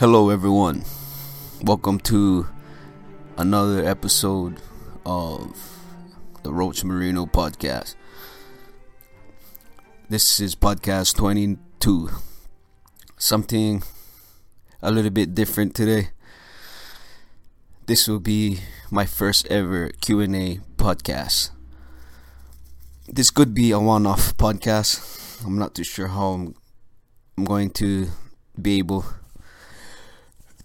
Hello, everyone. Welcome to another episode of the Roach Marino podcast. This is podcast 22. Something a little bit different today. This will be my first ever Q&A podcast. This could be a one-off podcast. I'm not too sure how I'm, I'm going to be able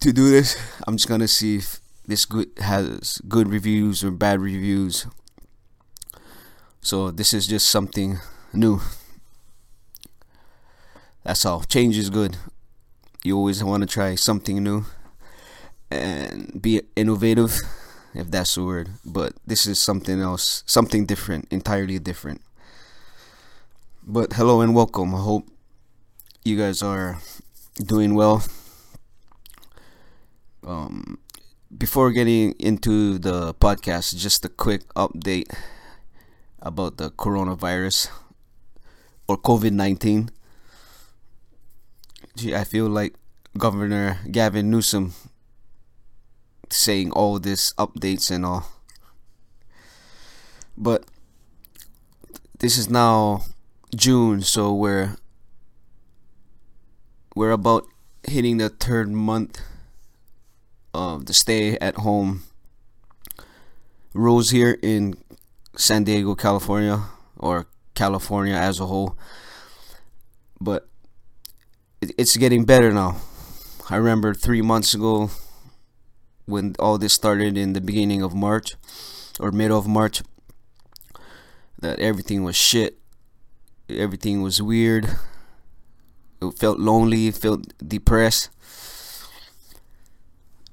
to do this. I'm just gonna see if this good has good reviews or bad reviews. So this is just something new. That's all. Change is good. You always want to try something new and be innovative, if that's the word. But this is something else, something different, entirely different. But hello and welcome. I hope you guys are doing well um, before getting into the podcast, just a quick update about the coronavirus or COVID 19. Gee, I feel like Governor Gavin Newsom saying all this updates and all. But this is now June, so we're we're about hitting the third month of the stay at home rules here in San Diego, California, or California as a whole. But it's getting better now. I remember three months ago when all this started in the beginning of March or middle of March that everything was shit. Everything was weird. It felt lonely, it felt depressed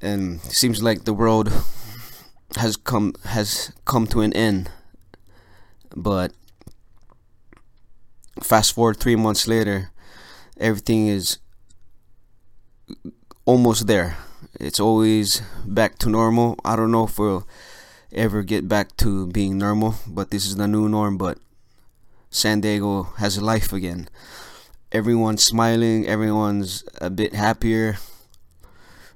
and seems like the world has come has come to an end. But fast forward three months later, everything is almost there. It's always back to normal. I don't know if we'll ever get back to being normal, but this is the new norm. But San Diego has life again. Everyone's smiling, everyone's a bit happier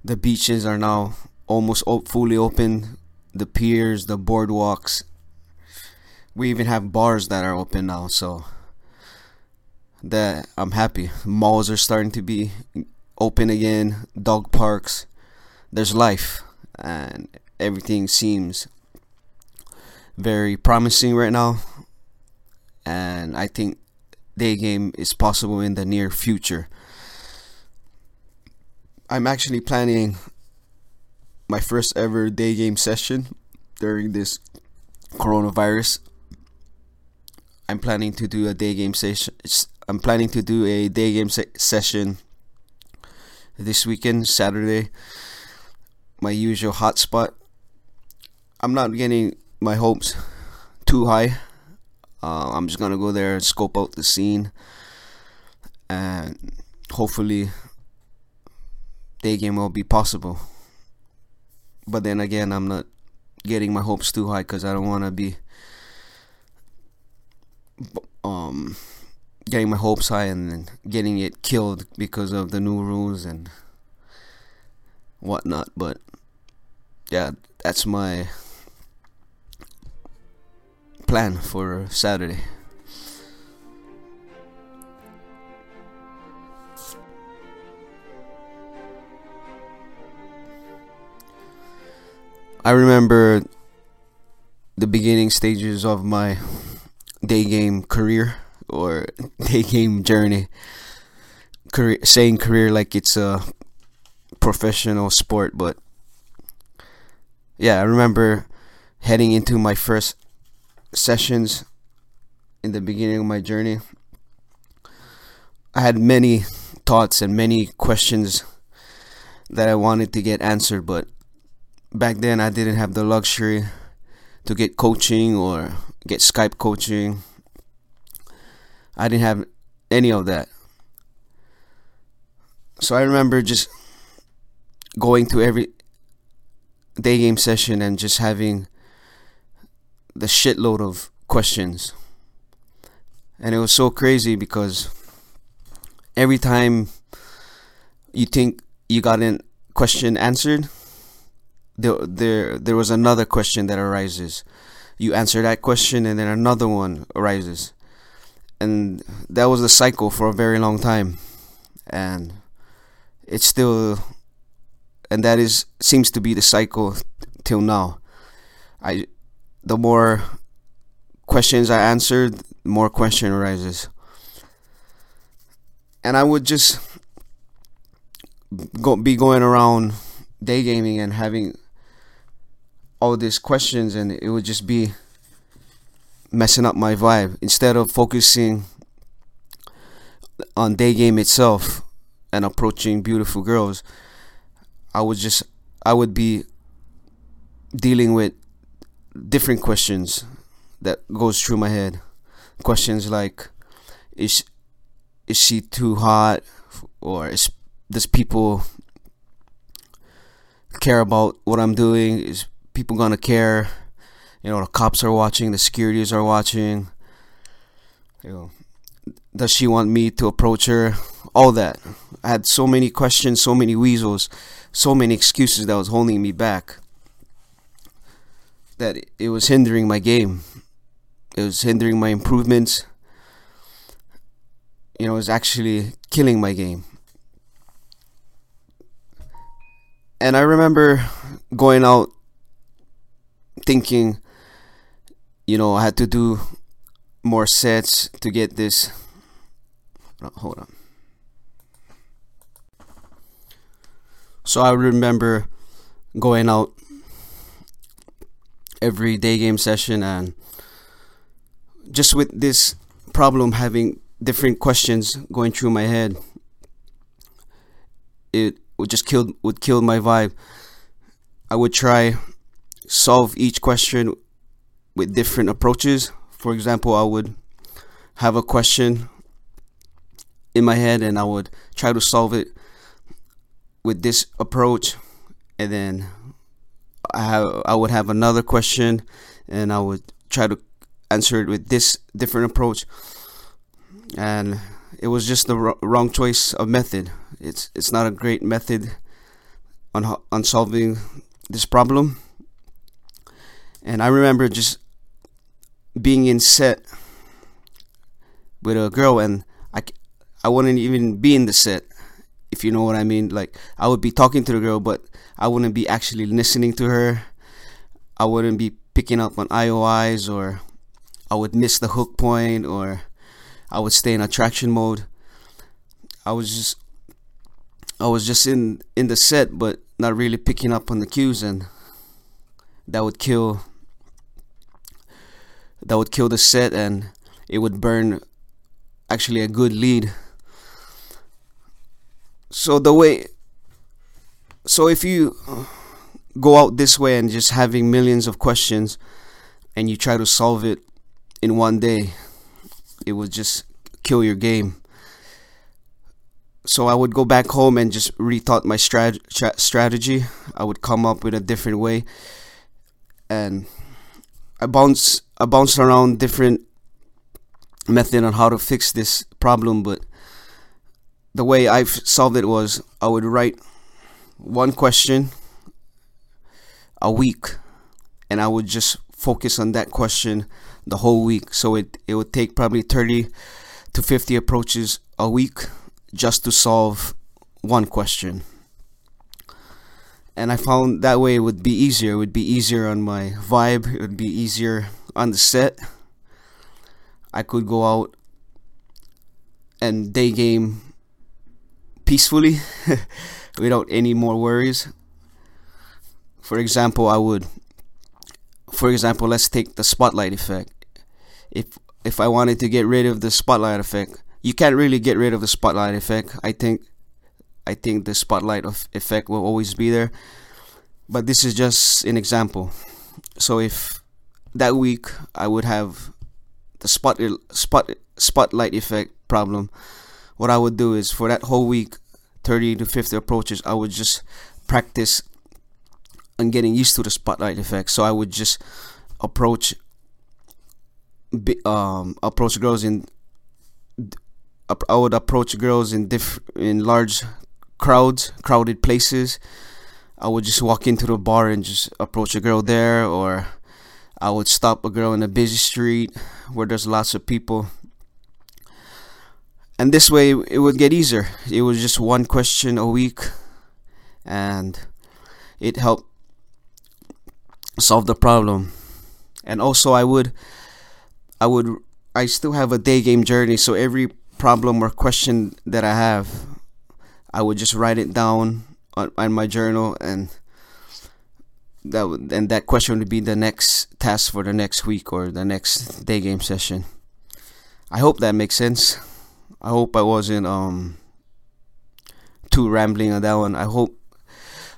the beaches are now almost fully open. The piers, the boardwalks. We even have bars that are open now, so that I'm happy. Malls are starting to be open again. Dog parks. There's life, and everything seems very promising right now. And I think day game is possible in the near future. I'm actually planning my first ever day game session during this coronavirus. I'm planning to do a day game session. I'm planning to do a day game se- session this weekend, Saturday. My usual hotspot. I'm not getting my hopes too high. Uh, I'm just gonna go there and scope out the scene, and hopefully day game will be possible. But then again, I'm not getting my hopes too high because I don't want to be um getting my hopes high and then getting it killed because of the new rules and whatnot. But yeah, that's my plan for Saturday. I remember the beginning stages of my day game career or day game journey. Career, saying career like it's a professional sport, but yeah, I remember heading into my first sessions in the beginning of my journey. I had many thoughts and many questions that I wanted to get answered, but back then I didn't have the luxury to get coaching or get Skype coaching. I didn't have any of that. So I remember just going to every day game session and just having the shitload of questions. And it was so crazy because every time you think you got a question answered, there there there was another question that arises. You answer that question, and then another one arises, and that was the cycle for a very long time, and it's still, and that is seems to be the cycle till now. I the more questions I answered, more question arises. And I would just go be going around day gaming and having all these questions and it would just be messing up my vibe instead of focusing on day game itself and approaching beautiful girls i would just i would be dealing with different questions that goes through my head. Questions like, is is she too hot, or is does people care about what I'm doing? Is people gonna care? You know, the cops are watching, the securities are watching. You know, does she want me to approach her? All that. I had so many questions, so many weasels, so many excuses that was holding me back. That it was hindering my game it was hindering my improvements. You know, it was actually killing my game. And I remember going out thinking, you know, I had to do more sets to get this. hold on. So I remember going out every day game session and just with this problem having different questions going through my head it would just kill would kill my vibe i would try solve each question with different approaches. For example i would have a question in my head and i would try to solve it with this approach. And then i have i would have another question and i would try to answer it with this different approach. And it was just the wrong choice of method. It's it's not a great method on on solving this problem and i remember just being in set with a girl and i i wouldn't even be in the set if you know what i mean like i would be talking to the girl but i wouldn't be actually listening to her i wouldn't be picking up on iois or I would miss the hook point or I would stay in attraction mode. I was just I was just in in the set but not really picking up on the cues and that would kill that would kill the set and it would burn actually a good lead. So the way so if you go out this way and just having millions of questions and you try to solve it in one day, it would just kill your game. So I would go back home and just rethought my strat- strategy. I would come up with a different way, and I bounce I bounced around different method on how to fix this problem. But the way I've solved it was I would write one question a week, and I would just focus on that question the whole week. So it, it would take probably 30 to 50 approaches a week just to solve one question. And I found that way it would be easier. It would be easier on my vibe, it would be easier on the set. I could go out and day game peacefully without any more worries. For example, I would for example, let's take the spotlight effect if if I wanted to get rid of the spotlight effect, you can't really get rid of the spotlight effect. I think I think the spotlight effect will always be there. But this is just an example. So if that week I would have the spot spot spotlight effect problem, what I would do is for that whole week, 30 to 50 approaches, I would just practice on getting used to the spotlight effect. So I would just approach um, approach girls in I would approach girls in diff in large crowds, crowded places. I would just walk into the bar and just approach a girl there, or I would stop a girl in a busy street where there's lots of people. And this way it would get easier. It was just one question a week, and it helped solve the problem. And also, I would, I would, I still have a day game journey, so every problem or question that I have, I would just write it down on, on my journal and that would, and that question would be the next task for the next week or the next day game session. I hope that makes sense. I hope I wasn't um too rambling on that one. I hope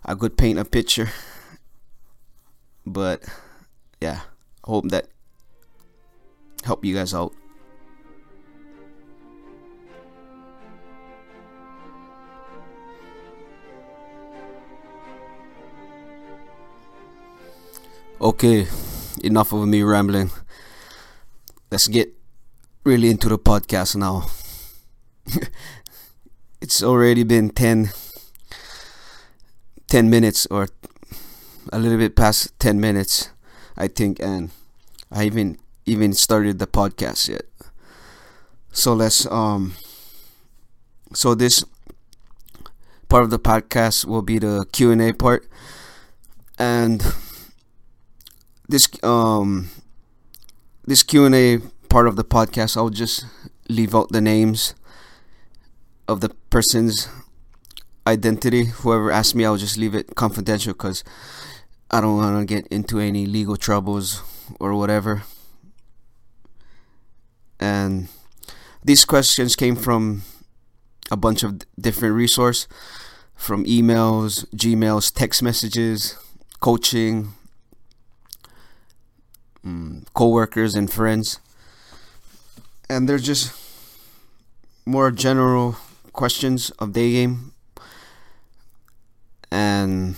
I could paint a picture. But yeah, hope that help you guys out. Okay, enough of me rambling. Let's get really into the podcast now. it's already been 10, 10 minutes or a little bit past 10 minutes, I think, and I even even started the podcast yet. So let's um so this part of the podcast will be the Q&A part and this um this Q&A part of the podcast I'll just leave out the names of the person's identity. Whoever asked me I'll just leave it confidential cuz I don't want to get into any legal troubles or whatever. And these questions came from a bunch of different resource from emails, Gmails, text messages, coaching, um, co-workers and friends. And they're just more general questions of day game. And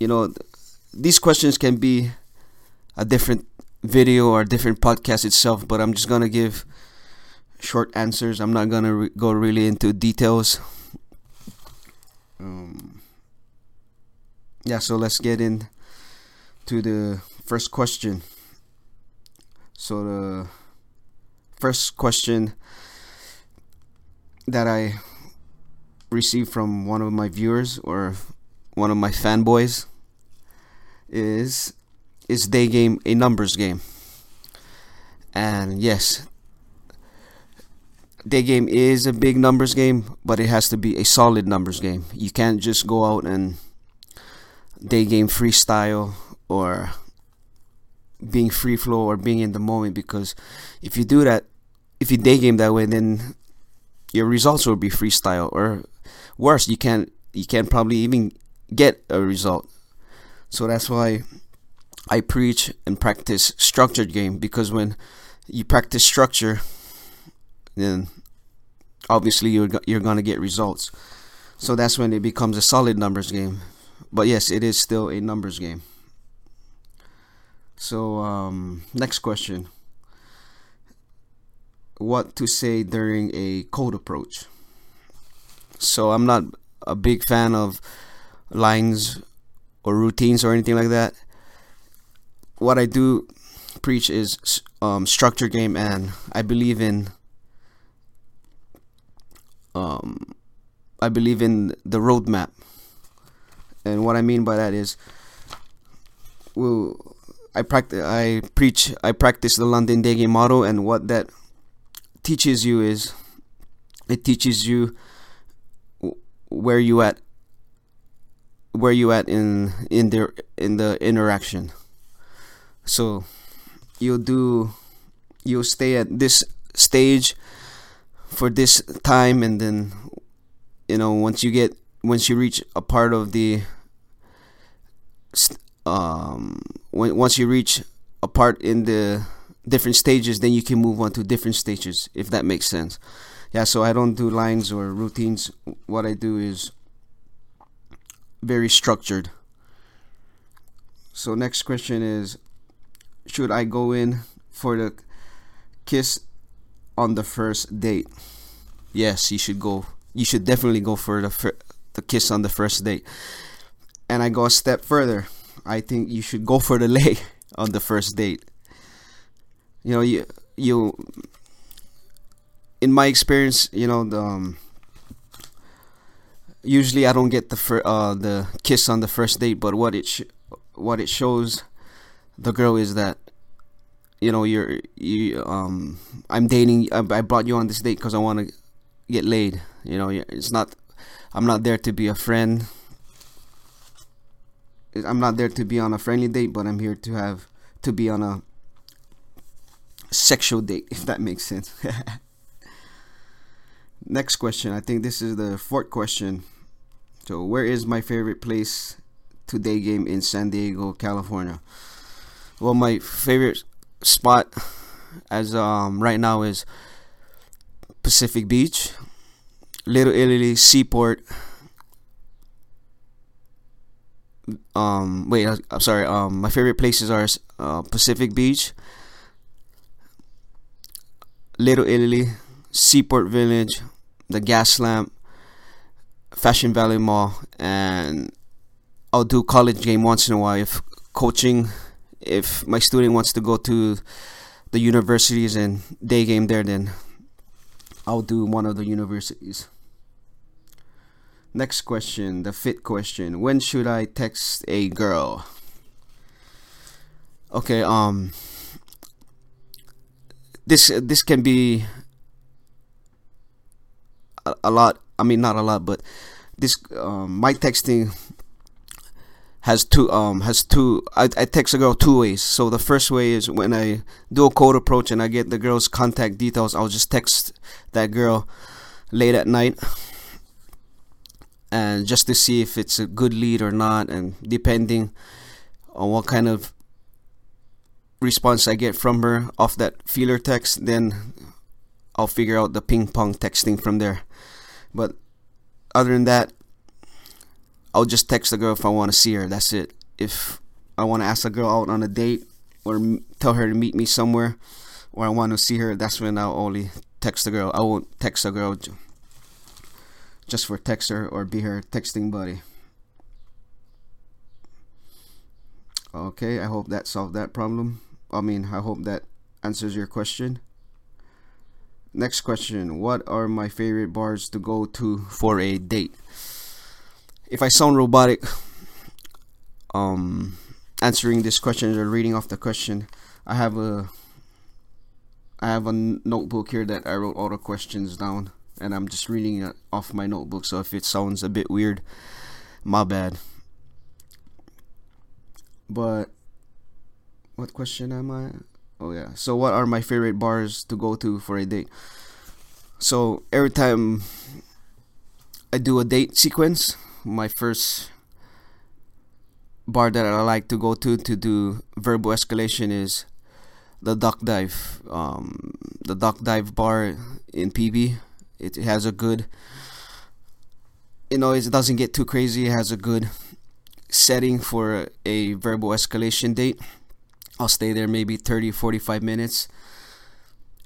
you know these questions can be a different video or a different podcast itself but i'm just gonna give short answers. I'm not gonna re- go really into details. Um, yeah so let's get in to the first question. So the first question that I received from one of my viewers or one of my fanboys is is day game a numbers game? And yes, day game is a big numbers game, but it has to be a solid numbers game. You can't just go out and day game freestyle or being free flow or being in the moment because if you do that if you day game that way then your results will be freestyle or worse you can't you can't probably even get a result. So that's why I preach and practice structured game because when you practice structure then obviously you're you're going to get results. So that's when it becomes a solid numbers game. But yes it is still a numbers game so, um, next question. What to say during a cold approach? So, I'm not a big fan of lines or routines or anything like that. What I do preach is um, structure game, and I believe in um, I believe in the roadmap. And what I mean by that is, we'll I practice, I preach, I practice the London Game model, and what that teaches you is, it teaches you where you at, where you at in in the in the interaction. So, you'll do, you'll stay at this stage for this time, and then, you know, once you get once you reach a part of the um, when, once you reach a part in the different stages, then you can move on to different stages, if that makes sense. Yeah, so I don't do lines or routines. What I do is very structured. So next question is should I go in for the kiss on the first date? Yes, you should go you should definitely go for the fir- the kiss on the first date. And I go a step further. I think you should go for the lay on the first date. You know, you you in my experience, you know, the um, usually I don't get the fir- uh the kiss on the first date, but what it sh- what it shows the girl is that you know you're you um I'm dating I, I brought you on this date because I want to get laid. You know, it's not I'm not there to be a friend. I'm not there to be on a friendly date, but I'm here to have to be on a sexual date, if that makes sense. Next question. I think this is the fourth question. So, where is my favorite place to day game in San Diego, California? Well, my favorite spot as um right now is Pacific Beach, Little Italy, Seaport. Um, wait, I'm sorry. Um, my favorite places are uh, Pacific Beach, Little Italy, Seaport Village, the Gaslamp, Fashion Valley Mall, and I'll do college game once in a while if coaching. If my student wants to go to the universities and day game there, then I'll do one of the universities. Next question, the fit question. When should I text a girl? Okay, um this this can be a, a lot. I mean, not a lot, but this um, my texting has two um has two I, I text a girl two ways so the first way is when i do a cold approach and i get the girl's contact details i'll just text that girl late at night and just to see if it's a good lead or not and depending on what kind of response i get from her off that feeler text then i'll figure out the ping pong texting from there but other than that I'll just text the girl if I want to see her. That's it. If I want to ask a girl out on a date or tell her to meet me somewhere or I want to see her, that's when I'll only text the girl. I won't text a girl just for text her or be her texting buddy. Okay, I hope that solved that problem. I mean, I hope that answers your question. Next question What are my favorite bars to go to for a date? if I sound robotic um answering this question or reading off the question, I have a I have a notebook here that I wrote all the questions down and I'm just reading it off my notebook so if it sounds a bit weird, my bad. But what question am I? Oh yeah. So what are my favorite bars to go to for a date? So every time I do a date sequence, my first bar that I like to go to to do verbal escalation is the duck dive. Um, the duck dive bar in PB. It has a good, you know, it doesn't get too crazy. It has a good setting for a verbal escalation date. I'll stay there maybe 30 45 minutes.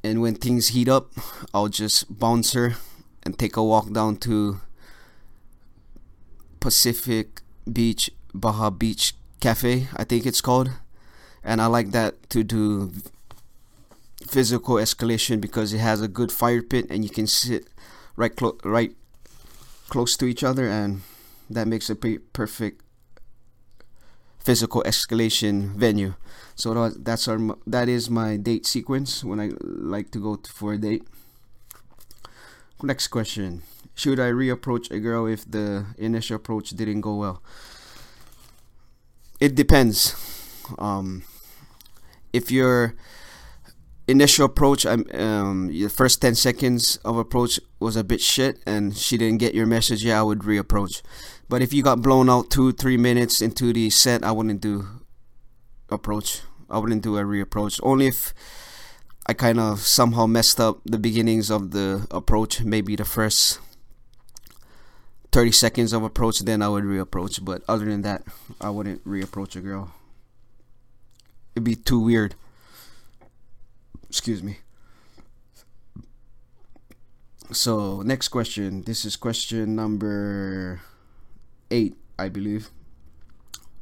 And when things heat up, I'll just bounce her and take a walk down to Pacific Beach Baja Beach Cafe, I think it's called. And I like that to do physical escalation because it has a good fire pit and you can sit right clo- right close to each other and that makes a pre- perfect physical escalation venue. So that's our that is my date sequence when I like to go for a date. Next question. Should I reapproach a girl if the initial approach didn't go well? It depends. Um, if your initial approach, um, um, your first 10 seconds of approach was a bit shit and she didn't get your message, yeah, I would reapproach. But if you got blown out two, three minutes into the set, I wouldn't do approach. I wouldn't do a reapproach. Only if I kind of somehow messed up the beginnings of the approach, maybe the first 30 seconds of approach, then I would reapproach. But other than that, I wouldn't reapproach a girl. It'd be too weird. Excuse me. So next question. This is question number eight, I believe.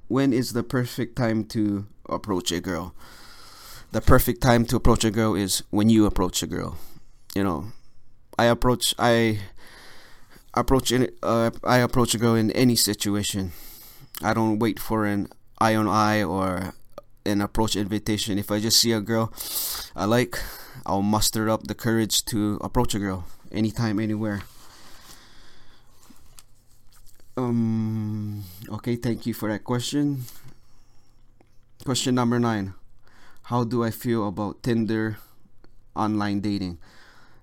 When is the perfect time to approach a girl? The perfect time to approach a girl is when you approach a girl. You know, I approach I approach uh, I approach a girl in any situation. I don't wait for an IOI or an approach invitation. If I just see a girl I like, I'll muster up the courage to approach a girl anytime, anywhere. Um. Okay, thank you for that question. Question number nine: How do I feel about Tinder online dating?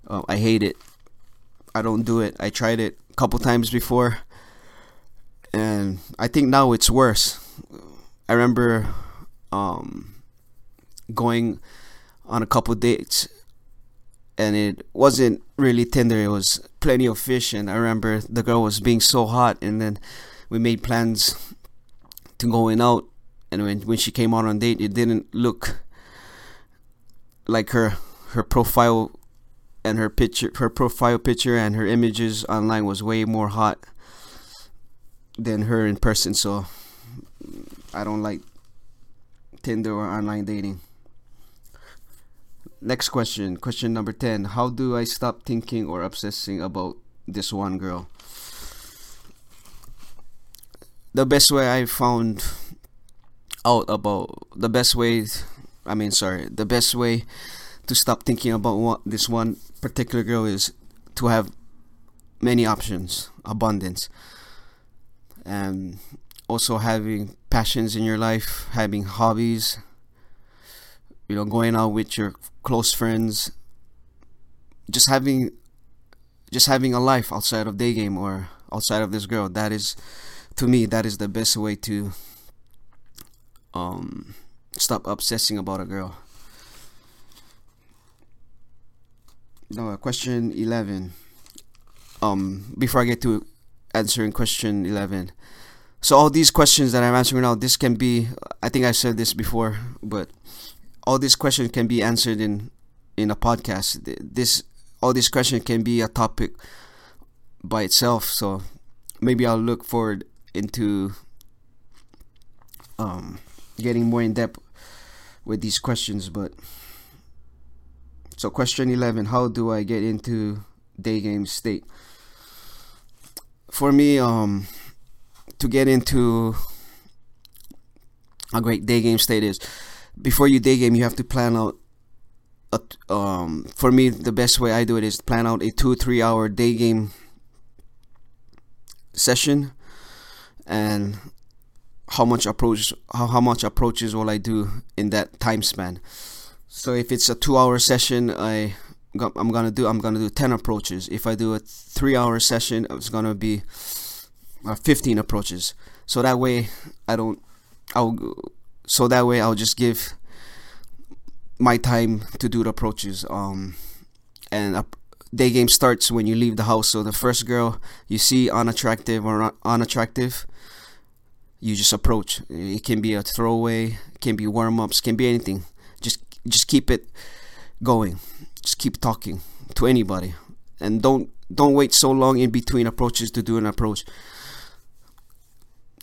Uh, I hate it. I don't do it. I tried it a couple times before, and I think now it's worse. I remember um, going on a couple dates and it wasn't really Tinder. It was plenty of fish, and I remember the girl was being so hot, and then we made plans to going out, and when when she came out on date, it didn't look like her her profile and her picture, her profile picture, and her images online was way more hot than her in person. So I don't like Tinder or online dating. Next question, question number 10. How do I stop thinking or obsessing about this one girl? The best way I found out about the best way I mean sorry, the best way to stop thinking about what, this one particular girl is to have many options, abundance. And also having passions in your life, having hobbies, you know, going out with your close friends, just having just having a life outside of day game or outside of this girl. That is to me that is the best way to um stop obsessing about a girl. No, question 11. Um before I get to answering question 11. So all these questions that I'm answering now, this can be I think I said this before, but all these questions can be answered in in a podcast. This all these questions can be a topic by itself. So maybe I'll look forward into um, getting more in depth with these questions. But so question eleven: How do I get into day game state? For me, um, to get into a great day game state is before you day game, you have to plan out. A, um, for me, the best way I do it is plan out a two three hour day game session, and how much approach how, how much approaches will I do in that time span. So if it's a two hour session, I I'm gonna do I'm gonna do 10 approaches. If I do a three hour session, it's gonna be uh, 15 approaches. So that way I don't I'll so that way I'll just give my time to do the approaches. Um, and a day game starts when you leave the house. So the first girl you see unattractive or unattractive, you just approach. It can be a throwaway, can be warm ups, can be anything. Just just keep it going. Just keep talking to anybody, and don't don't wait so long in between approaches to do an approach.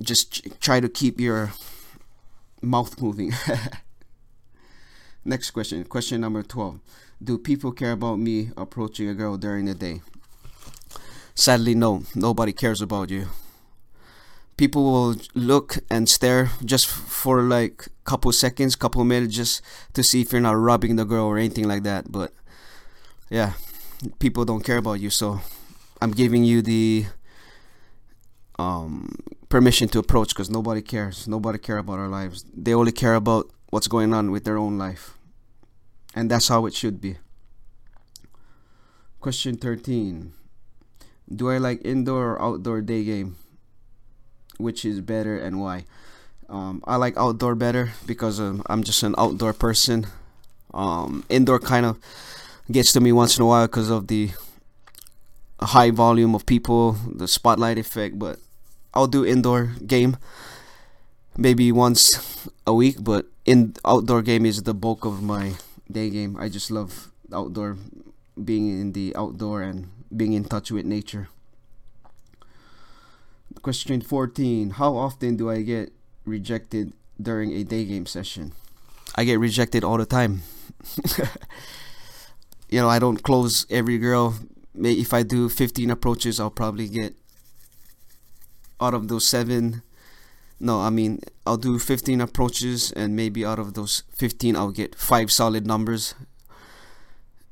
Just try to keep your mouth moving. Next question. Question number 12. Do people care about me approaching a girl during the day? Sadly, no. Nobody cares about you. People will look and stare just for like couple seconds, couple minutes just to see if you're not robbing the girl or anything like that. But yeah, people don't care about you. So I'm giving you the um, permission to approach because nobody cares. Nobody care about our lives. They only care about what's going on with their own life, and that's how it should be. Question thirteen: Do I like indoor or outdoor day game? Which is better and why? Um, I like outdoor better because um, I'm just an outdoor person. Um, indoor kind of gets to me once in a while because of the high volume of people, the spotlight effect, but I'll do indoor game maybe once a week, but in outdoor game is the bulk of my day game. I just love outdoor being in the outdoor and being in touch with nature. Question 14 How often do I get rejected during a day game session? I get rejected all the time. you know, I don't close every girl. If I do 15 approaches, I'll probably get out of those seven. No, I mean, I'll do 15 approaches, and maybe out of those 15, I'll get five solid numbers.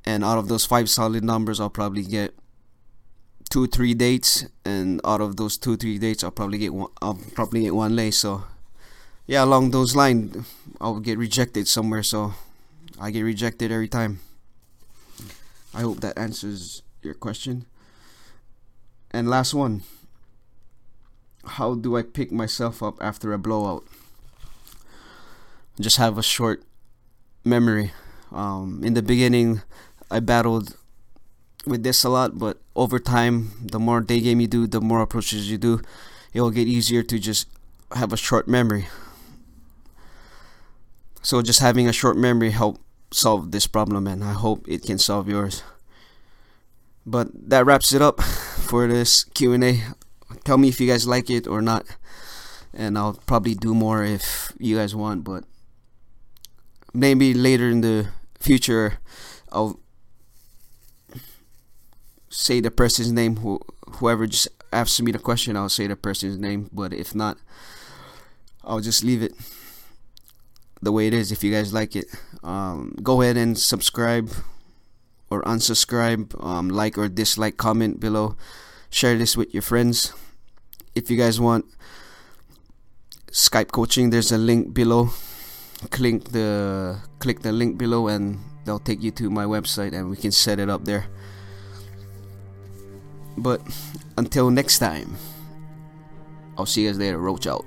And out of those five solid numbers, I'll probably get two three dates and out of those two three dates I'll probably get one I'll probably get one lay so yeah along those lines I'll get rejected somewhere so I get rejected every time I hope that answers your question and last one how do I pick myself up after a blowout just have a short memory um, in the beginning I battled with this a lot, but over time, the more day game you do, the more approaches you do, it will get easier to just have a short memory. So just having a short memory help solve this problem, and I hope it can solve yours. But that wraps it up for this Q and A. Tell me if you guys like it or not, and I'll probably do more if you guys want. But maybe later in the future, I'll say the person's name. Who whoever just asks me the question, I'll say the person's name. But if not, I'll just leave it the way it is. If you guys like it, um, go ahead and subscribe or unsubscribe, um, like or dislike, comment below, share this with your friends. If you guys want Skype coaching, there's a link below. Click the click the link below, and they'll take you to my website, and we can set it up there. But until next time, I'll see you guys later. Roach out.